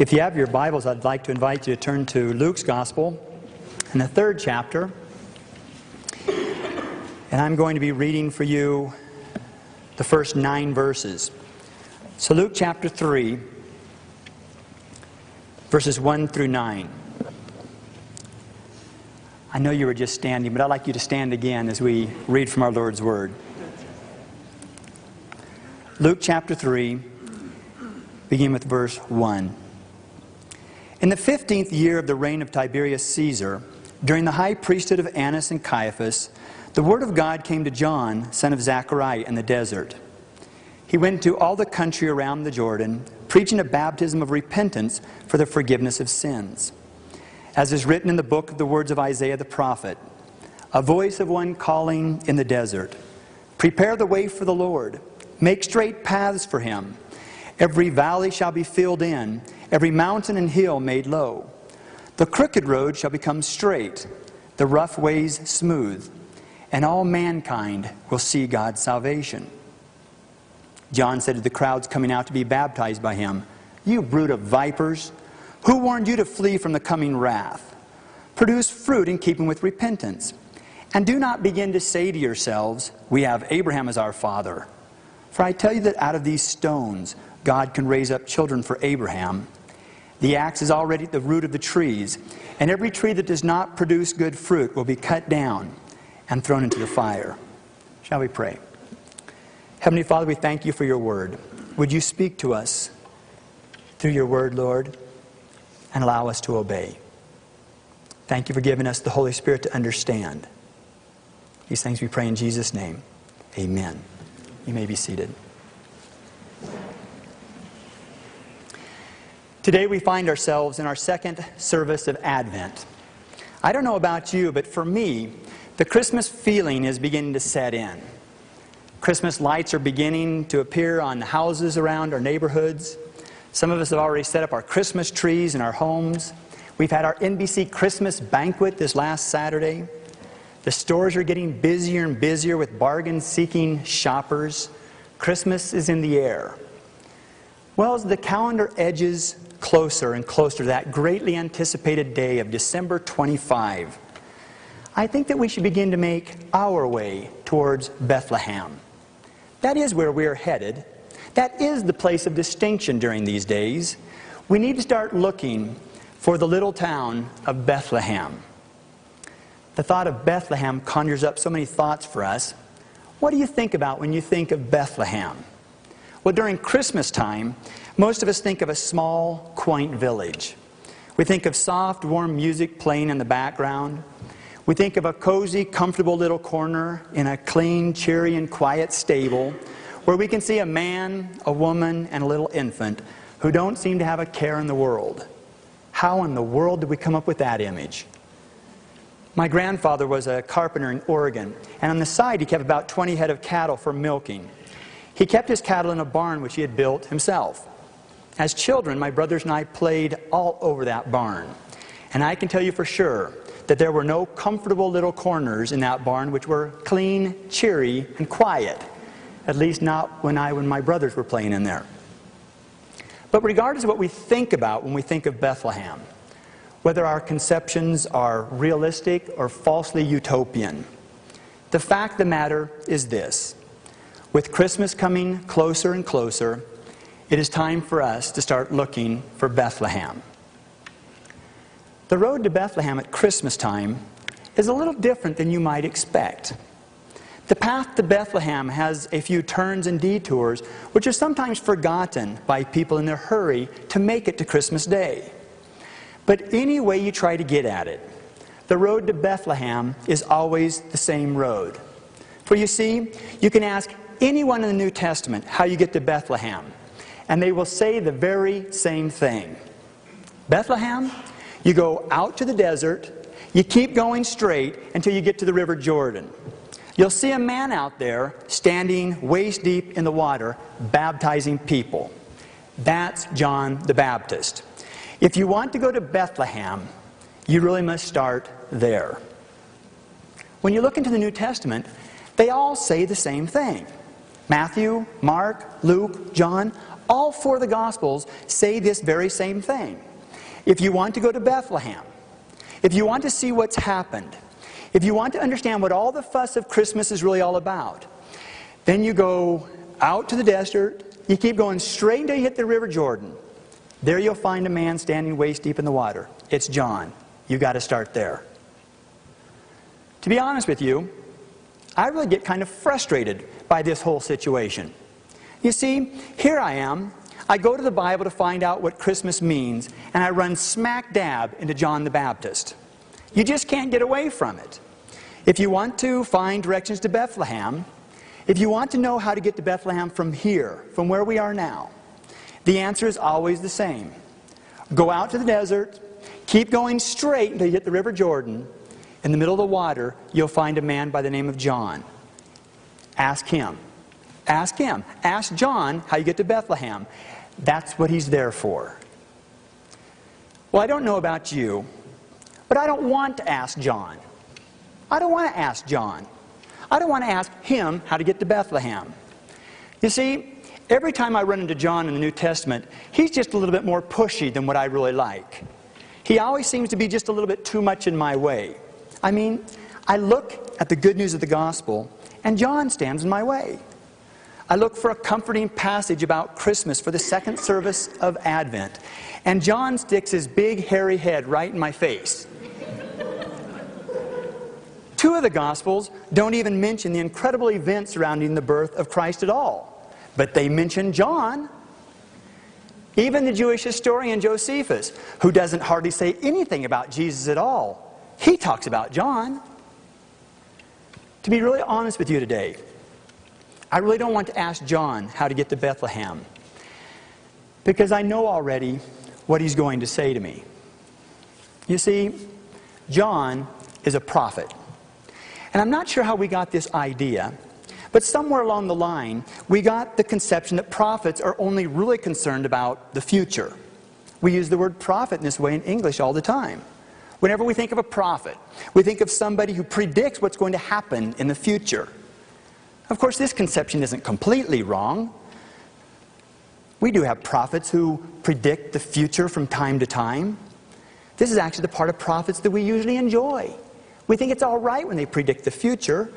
If you have your Bibles, I'd like to invite you to turn to Luke's Gospel in the third chapter. And I'm going to be reading for you the first nine verses. So, Luke chapter 3, verses 1 through 9. I know you were just standing, but I'd like you to stand again as we read from our Lord's Word. Luke chapter 3, begin with verse 1. In the fifteenth year of the reign of Tiberius Caesar, during the high priesthood of Annas and Caiaphas, the word of God came to John, son of Zechariah, in the desert. He went to all the country around the Jordan, preaching a baptism of repentance for the forgiveness of sins. As is written in the book of the words of Isaiah the prophet, a voice of one calling in the desert, Prepare the way for the Lord, make straight paths for him. Every valley shall be filled in every mountain and hill made low. The crooked road shall become straight, the rough ways smooth, and all mankind will see God's salvation. John said to the crowds coming out to be baptized by him, You brood of vipers, who warned you to flee from the coming wrath? Produce fruit in keeping with repentance. And do not begin to say to yourselves, We have Abraham as our father. For I tell you that out of these stones God can raise up children for Abraham. The axe is already at the root of the trees, and every tree that does not produce good fruit will be cut down and thrown into the fire. Shall we pray? Heavenly Father, we thank you for your word. Would you speak to us through your word, Lord, and allow us to obey? Thank you for giving us the Holy Spirit to understand. These things we pray in Jesus' name. Amen. You may be seated. Today we find ourselves in our second service of Advent. I don't know about you, but for me, the Christmas feeling is beginning to set in. Christmas lights are beginning to appear on the houses around our neighborhoods. Some of us have already set up our Christmas trees in our homes. We've had our NBC Christmas banquet this last Saturday. The stores are getting busier and busier with bargain seeking shoppers. Christmas is in the air. Well, as the calendar edges closer and closer to that greatly anticipated day of December 25, I think that we should begin to make our way towards Bethlehem. That is where we are headed. That is the place of distinction during these days. We need to start looking for the little town of Bethlehem. The thought of Bethlehem conjures up so many thoughts for us. What do you think about when you think of Bethlehem? Well, during Christmas time, most of us think of a small, quaint village. We think of soft, warm music playing in the background. We think of a cozy, comfortable little corner in a clean, cheery, and quiet stable where we can see a man, a woman, and a little infant who don't seem to have a care in the world. How in the world did we come up with that image? My grandfather was a carpenter in Oregon, and on the side he kept about 20 head of cattle for milking. He kept his cattle in a barn which he had built himself. As children, my brothers and I played all over that barn. And I can tell you for sure that there were no comfortable little corners in that barn which were clean, cheery, and quiet. At least not when I and my brothers were playing in there. But regardless of what we think about when we think of Bethlehem, whether our conceptions are realistic or falsely utopian, the fact of the matter is this with Christmas coming closer and closer, it is time for us to start looking for Bethlehem. The road to Bethlehem at Christmas time is a little different than you might expect. The path to Bethlehem has a few turns and detours, which are sometimes forgotten by people in their hurry to make it to Christmas Day. But any way you try to get at it, the road to Bethlehem is always the same road. For you see, you can ask anyone in the New Testament how you get to Bethlehem, and they will say the very same thing. Bethlehem, you go out to the desert, you keep going straight until you get to the River Jordan. You'll see a man out there standing waist deep in the water, baptizing people. That's John the Baptist. If you want to go to Bethlehem, you really must start there. When you look into the New Testament, they all say the same thing. Matthew, Mark, Luke, John all four of the Gospels say this very same thing. If you want to go to Bethlehem, if you want to see what's happened, if you want to understand what all the fuss of Christmas is really all about, then you go out to the desert, you keep going straight until you hit the River Jordan. There you'll find a man standing waist deep in the water. It's John. You got to start there. To be honest with you, I really get kind of frustrated by this whole situation. You see, here I am. I go to the Bible to find out what Christmas means, and I run smack dab into John the Baptist. You just can't get away from it. If you want to find directions to Bethlehem, if you want to know how to get to Bethlehem from here, from where we are now, the answer is always the same. Go out to the desert, keep going straight until you hit the River Jordan. In the middle of the water, you'll find a man by the name of John. Ask him. Ask him. Ask John how you get to Bethlehem. That's what he's there for. Well, I don't know about you, but I don't want to ask John. I don't want to ask John. I don't want to ask him how to get to Bethlehem. You see, every time I run into John in the New Testament, he's just a little bit more pushy than what I really like. He always seems to be just a little bit too much in my way. I mean, I look at the good news of the gospel, and John stands in my way. I look for a comforting passage about Christmas for the second service of Advent, and John sticks his big hairy head right in my face. Two of the Gospels don't even mention the incredible events surrounding the birth of Christ at all, but they mention John. Even the Jewish historian Josephus, who doesn't hardly say anything about Jesus at all, he talks about John. To be really honest with you today, I really don't want to ask John how to get to Bethlehem because I know already what he's going to say to me. You see, John is a prophet. And I'm not sure how we got this idea, but somewhere along the line, we got the conception that prophets are only really concerned about the future. We use the word prophet in this way in English all the time. Whenever we think of a prophet, we think of somebody who predicts what's going to happen in the future. Of course, this conception isn't completely wrong. We do have prophets who predict the future from time to time. This is actually the part of prophets that we usually enjoy. We think it's all right when they predict the future.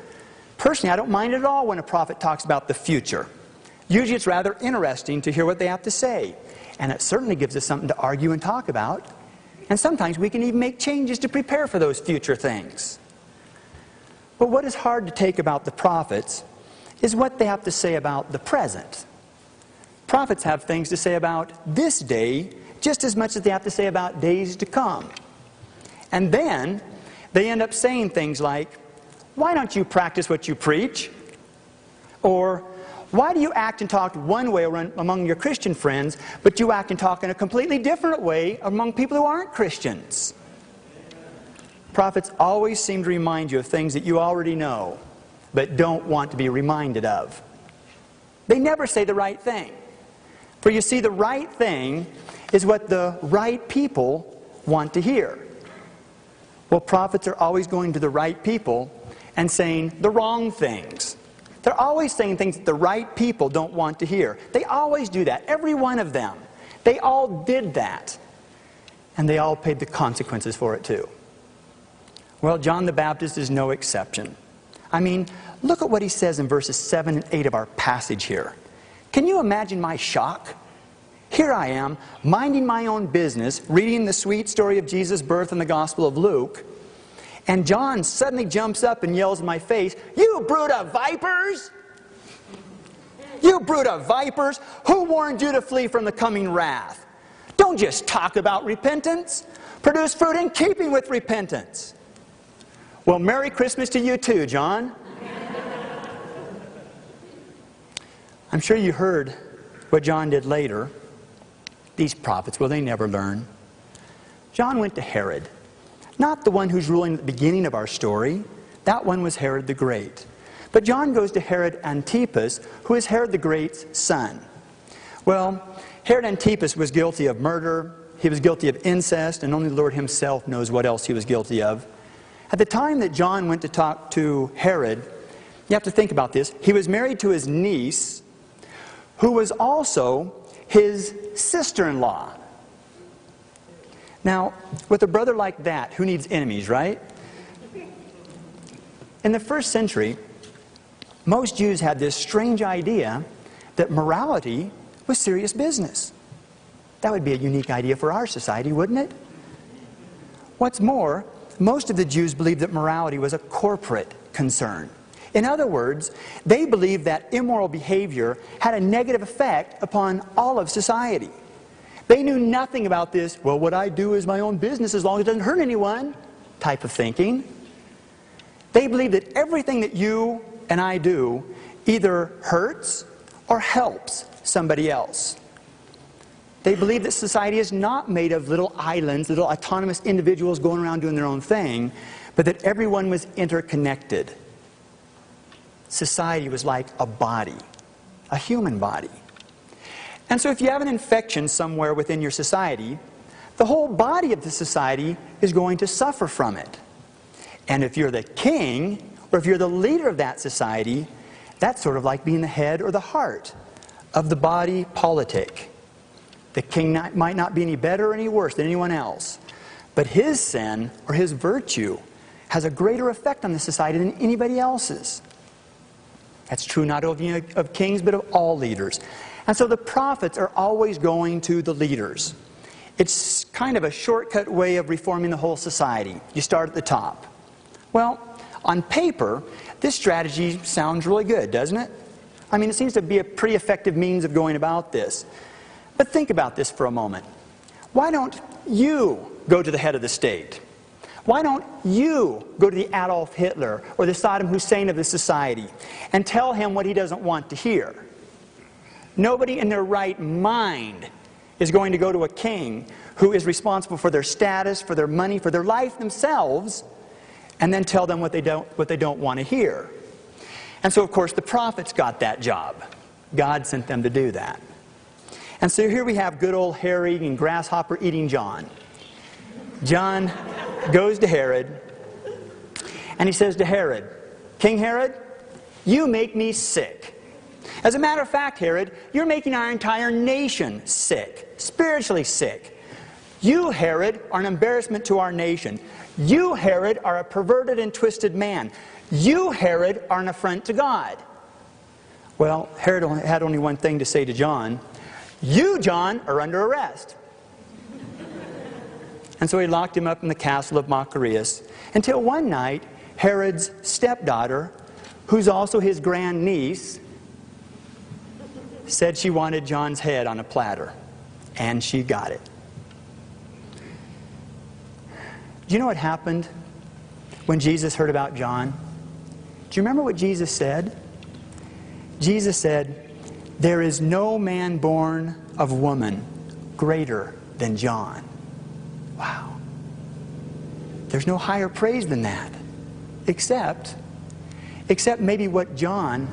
Personally, I don't mind at all when a prophet talks about the future. Usually it's rather interesting to hear what they have to say. And it certainly gives us something to argue and talk about. And sometimes we can even make changes to prepare for those future things. But what is hard to take about the prophets is what they have to say about the present. Prophets have things to say about this day just as much as they have to say about days to come. And then they end up saying things like, Why don't you practice what you preach? Or, Why do you act and talk one way among your Christian friends, but you act and talk in a completely different way among people who aren't Christians? Prophets always seem to remind you of things that you already know, but don't want to be reminded of. They never say the right thing. For you see, the right thing is what the right people want to hear. Well, prophets are always going to the right people and saying the wrong things. They're always saying things that the right people don't want to hear. They always do that, every one of them. They all did that. And they all paid the consequences for it too. Well, John the Baptist is no exception. I mean, look at what he says in verses 7 and 8 of our passage here. Can you imagine my shock? Here I am, minding my own business, reading the sweet story of Jesus' birth in the Gospel of Luke, and John suddenly jumps up and yells in my face, You brood of vipers! You brood of vipers! Who warned you to flee from the coming wrath? Don't just talk about repentance. Produce fruit in keeping with repentance. Well, Merry Christmas to you too, John. I'm sure you heard what John did later. These prophets, will they never learn? John went to Herod, not the one who's ruling at the beginning of our story. That one was Herod the Great. But John goes to Herod Antipas, who is Herod the Great's son. Well, Herod Antipas was guilty of murder, he was guilty of incest, and only the Lord himself knows what else he was guilty of. At the time that John went to talk to Herod, you have to think about this. He was married to his niece, who was also his sister in law. Now, with a brother like that, who needs enemies, right? In the first century, most Jews had this strange idea that morality was serious business. That would be a unique idea for our society, wouldn't it? What's more, most of the Jews believed that morality was a corporate concern. In other words, they believed that immoral behavior had a negative effect upon all of society. They knew nothing about this, well, what I do is my own business as long as it doesn't hurt anyone type of thinking. They believed that everything that you and I do either hurts or helps somebody else. They believe that society is not made of little islands, little autonomous individuals going around doing their own thing, but that everyone was interconnected. Society was like a body, a human body. And so if you have an infection somewhere within your society, the whole body of the society is going to suffer from it. And if you're the king, or if you're the leader of that society, that's sort of like being the head or the heart of the body politic. The king not, might not be any better or any worse than anyone else, but his sin or his virtue has a greater effect on the society than anybody else's. That's true not only of kings, but of all leaders. And so the prophets are always going to the leaders. It's kind of a shortcut way of reforming the whole society. You start at the top. Well, on paper, this strategy sounds really good, doesn't it? I mean, it seems to be a pretty effective means of going about this. But think about this for a moment. Why don't you go to the head of the state? Why don't you go to the Adolf Hitler or the Saddam Hussein of the society and tell him what he doesn't want to hear? Nobody in their right mind is going to go to a king who is responsible for their status, for their money, for their life themselves, and then tell them what they don't, what they don't want to hear. And so, of course, the prophets got that job. God sent them to do that. And so here we have good old Herod and grasshopper eating John. John goes to Herod and he says to Herod, King Herod, you make me sick. As a matter of fact, Herod, you're making our entire nation sick, spiritually sick. You, Herod, are an embarrassment to our nation. You, Herod, are a perverted and twisted man. You, Herod, are an affront to God. Well, Herod had only one thing to say to John you, John, are under arrest. And so he locked him up in the castle of Machaerus until one night, Herod's stepdaughter, who's also his grandniece, said she wanted John's head on a platter. And she got it. Do you know what happened when Jesus heard about John? Do you remember what Jesus said? Jesus said, there is no man born of woman greater than John. Wow. There's no higher praise than that. Except, except maybe what John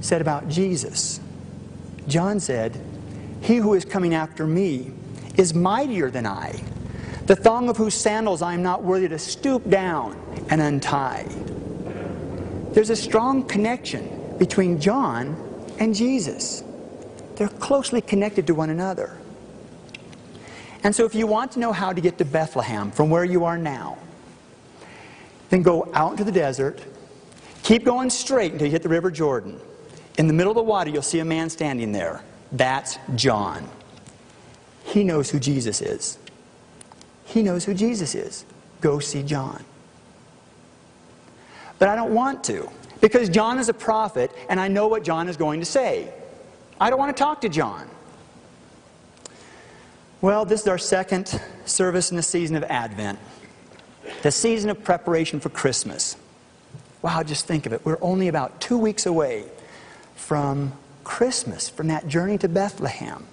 said about Jesus. John said, He who is coming after me is mightier than I, the thong of whose sandals I am not worthy to stoop down and untie. There's a strong connection between John and Jesus. They're closely connected to one another. And so if you want to know how to get to Bethlehem from where you are now, then go out into the desert, keep going straight until you hit the River Jordan. In the middle of the water, you'll see a man standing there. That's John. He knows who Jesus is. He knows who Jesus is. Go see John. But I don't want to, because John is a prophet, and I know what John is going to say. I don't want to talk to John. Well, this is our second service in the season of Advent, the season of preparation for Christmas. Wow, just think of it. We're only about two weeks away from Christmas, from that journey to Bethlehem.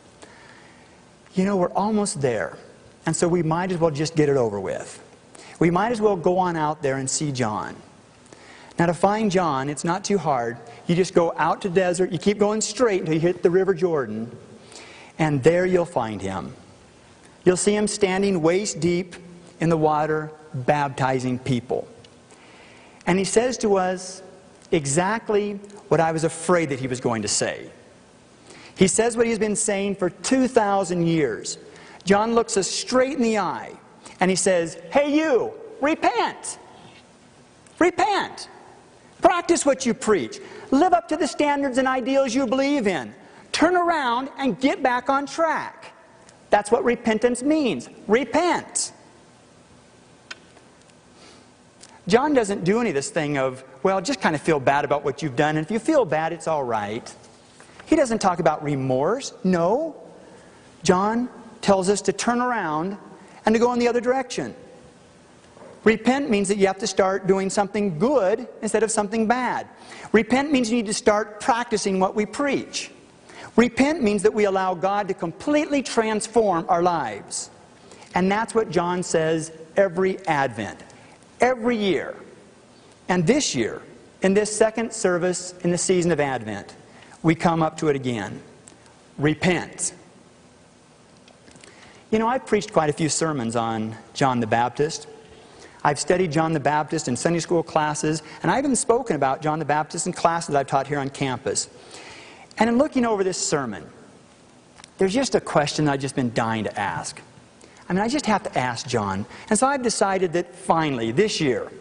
You know, we're almost there. And so we might as well just get it over with. We might as well go on out there and see John. Now, to find John, it's not too hard. You just go out to desert, you keep going straight until you hit the River Jordan, and there you'll find him. You'll see him standing waist deep in the water, baptizing people. And he says to us exactly what I was afraid that he was going to say. He says what he's been saying for 2,000 years. John looks us straight in the eye and he says, Hey, you, repent. Repent. Practice what you preach. Live up to the standards and ideals you believe in. Turn around and get back on track. That's what repentance means. Repent. John doesn't do any of this thing of, well, just kind of feel bad about what you've done. And if you feel bad, it's all right. He doesn't talk about remorse. No. John tells us to turn around and to go in the other direction. Repent means that you have to start doing something good instead of something bad. Repent means you need to start practicing what we preach. Repent means that we allow God to completely transform our lives. And that's what John says every Advent, every year. And this year, in this second service in the season of Advent, we come up to it again. Repent. You know, I've preached quite a few sermons on John the Baptist. I've studied John the Baptist in Sunday school classes, and I've even spoken about John the Baptist in classes I've taught here on campus. And in looking over this sermon, there's just a question I've just been dying to ask. I mean, I just have to ask John. And so I've decided that finally, this year,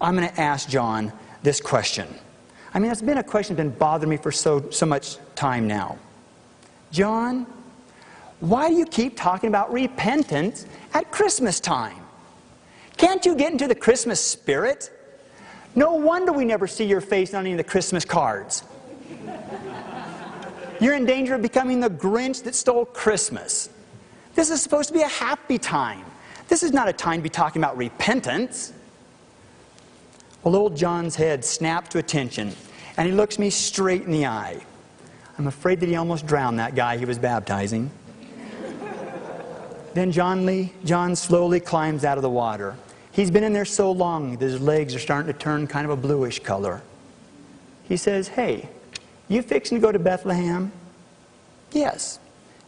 I'm going to ask John this question. I mean, it's been a question that's been bothering me for so, so much time now. John, why do you keep talking about repentance at Christmas time? Can't you get into the Christmas spirit? No wonder we never see your face on any of the Christmas cards. You're in danger of becoming the Grinch that stole Christmas. This is supposed to be a happy time. This is not a time to be talking about repentance. Well, old John's head snapped to attention, and he looks me straight in the eye. I'm afraid that he almost drowned that guy he was baptizing. then John Lee, John slowly climbs out of the water. He's been in there so long that his legs are starting to turn kind of a bluish color. He says, Hey, you fixing to go to Bethlehem? Yes,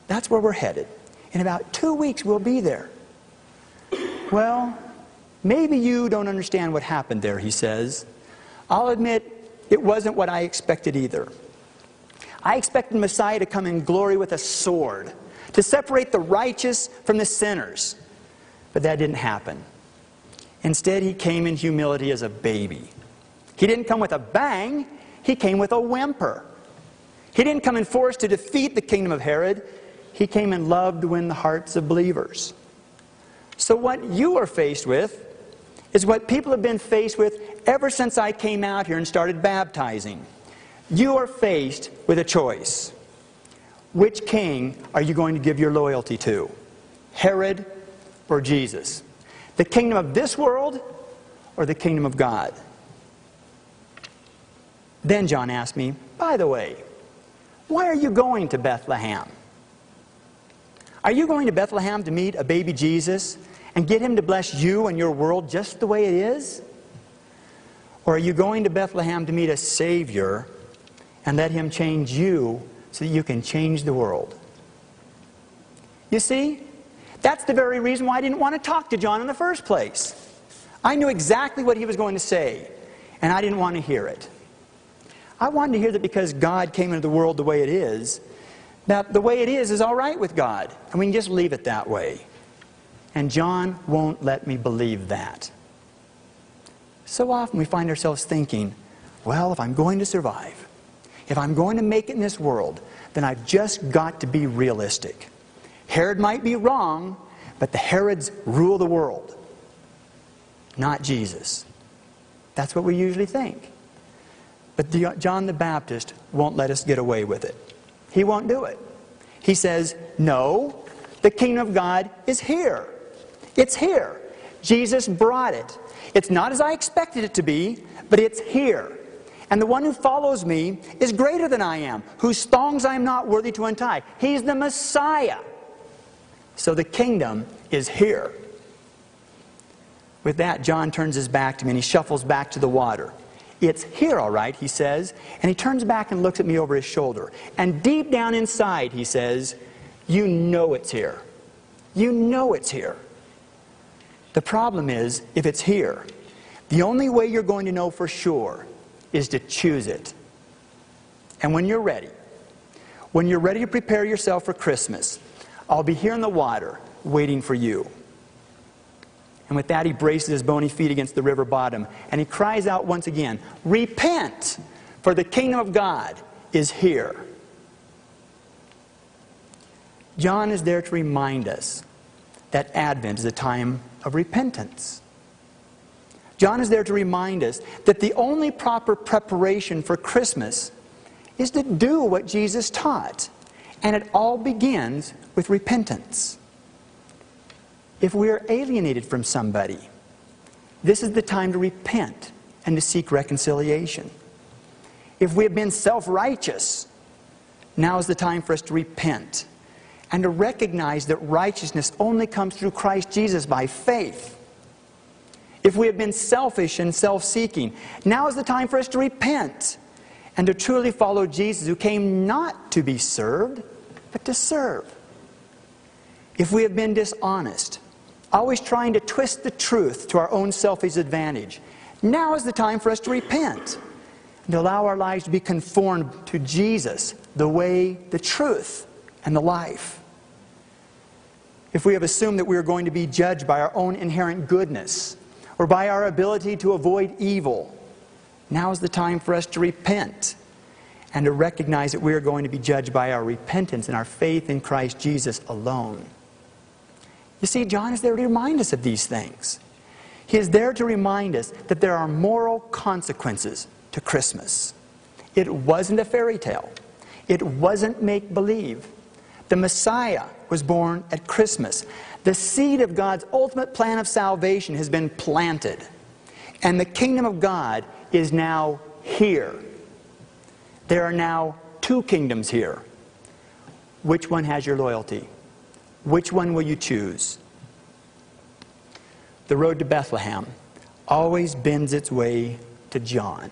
that's where we're headed. In about two weeks, we'll be there. Well, maybe you don't understand what happened there, he says. I'll admit it wasn't what I expected either. I expected Messiah to come in glory with a sword, to separate the righteous from the sinners. But that didn't happen. Instead, he came in humility as a baby. He didn't come with a bang, he came with a whimper. He didn't come in force to defeat the kingdom of Herod. He came and loved to win the hearts of believers. So, what you are faced with is what people have been faced with ever since I came out here and started baptizing. You are faced with a choice. Which king are you going to give your loyalty to? Herod or Jesus? The kingdom of this world or the kingdom of God? Then John asked me, By the way, why are you going to Bethlehem? Are you going to Bethlehem to meet a baby Jesus and get him to bless you and your world just the way it is? Or are you going to Bethlehem to meet a Savior and let him change you so that you can change the world? You see, that's the very reason why I didn't want to talk to John in the first place. I knew exactly what he was going to say, and I didn't want to hear it. I wanted to hear that because God came into the world the way it is, that the way it is is all right with God, and we can just leave it that way. And John won't let me believe that. So often we find ourselves thinking, well, if I'm going to survive, if I'm going to make it in this world, then I've just got to be realistic. Herod might be wrong, but the Herods rule the world, not Jesus. That's what we usually think. But John the Baptist won't let us get away with it. He won't do it. He says, No, the kingdom of God is here. It's here. Jesus brought it. It's not as I expected it to be, but it's here. And the one who follows me is greater than I am, whose thongs I am not worthy to untie. He's the Messiah. So the kingdom is here. With that, John turns his back to me and he shuffles back to the water. It's here, all right, he says. And he turns back and looks at me over his shoulder. And deep down inside, he says, You know it's here. You know it's here. The problem is, if it's here, the only way you're going to know for sure is to choose it. And when you're ready, When you're ready to prepare yourself for Christmas, I'll be here in the water waiting for you. And with that, he braces his bony feet against the river bottom and he cries out once again, Repent, for the kingdom of God is here. John is there to remind us that Advent is a time of repentance. John is there to remind us that the only proper preparation for Christmas is to do what Jesus taught. And it all begins with repentance. If we are alienated from somebody, this is the time to repent and to seek reconciliation. If we have been self righteous, now is the time for us to repent and to recognize that righteousness only comes through Christ Jesus by faith. If we have been selfish and self seeking, now is the time for us to repent and to truly follow Jesus, who came not to be served, but to serve. If we have been dishonest, always trying to twist the truth to our own selfish advantage, now is the time for us to repent and allow our lives to be conformed to Jesus, the way, the truth, and the life. If we have assumed that we are going to be judged by our own inherent goodness or by our ability to avoid evil, now is the time for us to repent and to recognize that we are going to be judged by our repentance and our faith in Christ Jesus alone. You see, John is there to remind us of these things. He is there to remind us that there are moral consequences to Christmas. It wasn't a fairy tale, it wasn't make believe. The Messiah was born at Christmas. The seed of God's ultimate plan of salvation has been planted. And the kingdom of God is now here. There are now two kingdoms here. Which one has your loyalty? Which one will you choose? The road to Bethlehem always bends its way to John.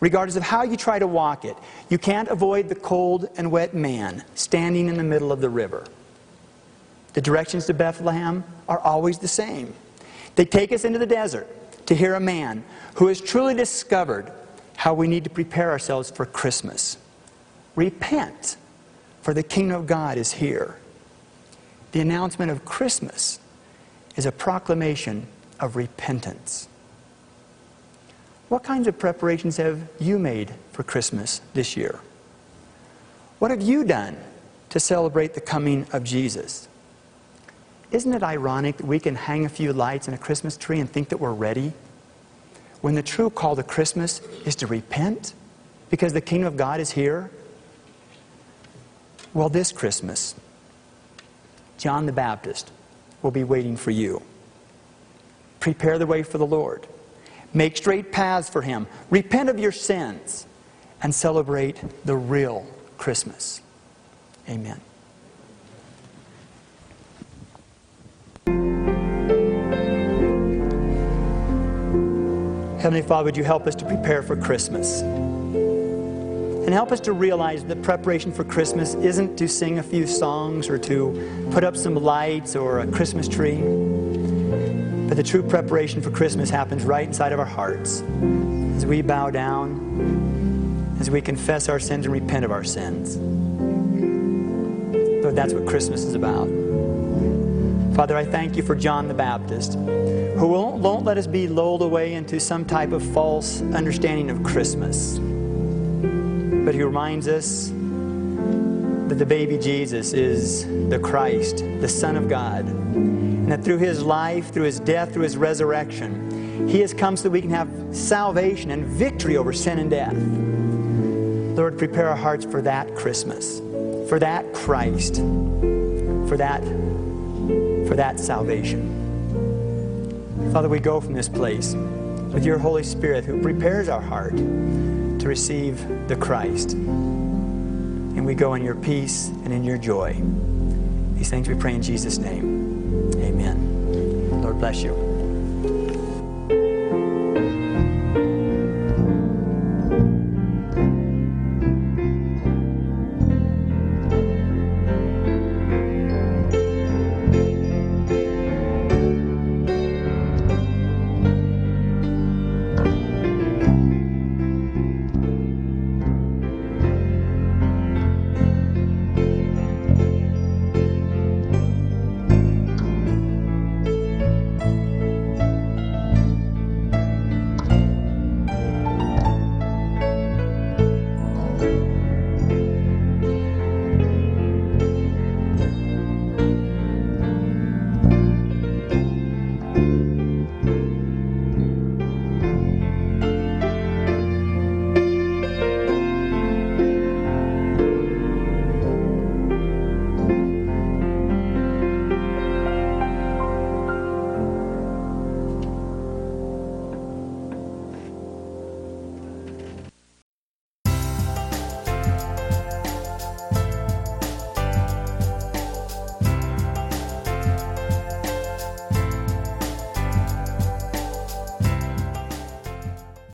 Regardless of how you try to walk it, you can't avoid the cold and wet man standing in the middle of the river. The directions to Bethlehem are always the same. They take us into the desert to hear a man who has truly discovered how we need to prepare ourselves for Christmas. Repent, for the kingdom of God is here. The announcement of Christmas is a proclamation of repentance. What kinds of preparations have you made for Christmas this year? What have you done to celebrate the coming of Jesus? Isn't it ironic that we can hang a few lights in a Christmas tree and think that we're ready? When the true call to Christmas is to repent because the kingdom of God is here? Well, this Christmas, John the Baptist will be waiting for you. Prepare the way for the Lord. Make straight paths for him. Repent of your sins and celebrate the real Christmas. Amen. Heavenly Father, would you help us to prepare for Christmas? And help us to realize that preparation for Christmas isn't to sing a few songs or to put up some lights or a Christmas tree. But the true preparation for Christmas happens right inside of our hearts as we bow down, as we confess our sins and repent of our sins. Lord, that's what Christmas is about. Father, I thank you for John the Baptist, who won't, won't let us be lulled away into some type of false understanding of Christmas. But he reminds us that the baby Jesus is the Christ, the Son of God and that through his life, through his death, through his resurrection, he has come so that we can have salvation and victory over sin and death. Lord, prepare our hearts for that Christmas, for that Christ, for that, for that salvation. Father, we go from this place with your Holy Spirit who prepares our heart to receive the Christ. And we go in your peace and in your joy. These things we pray in Jesus' name. Amen. Lord bless you.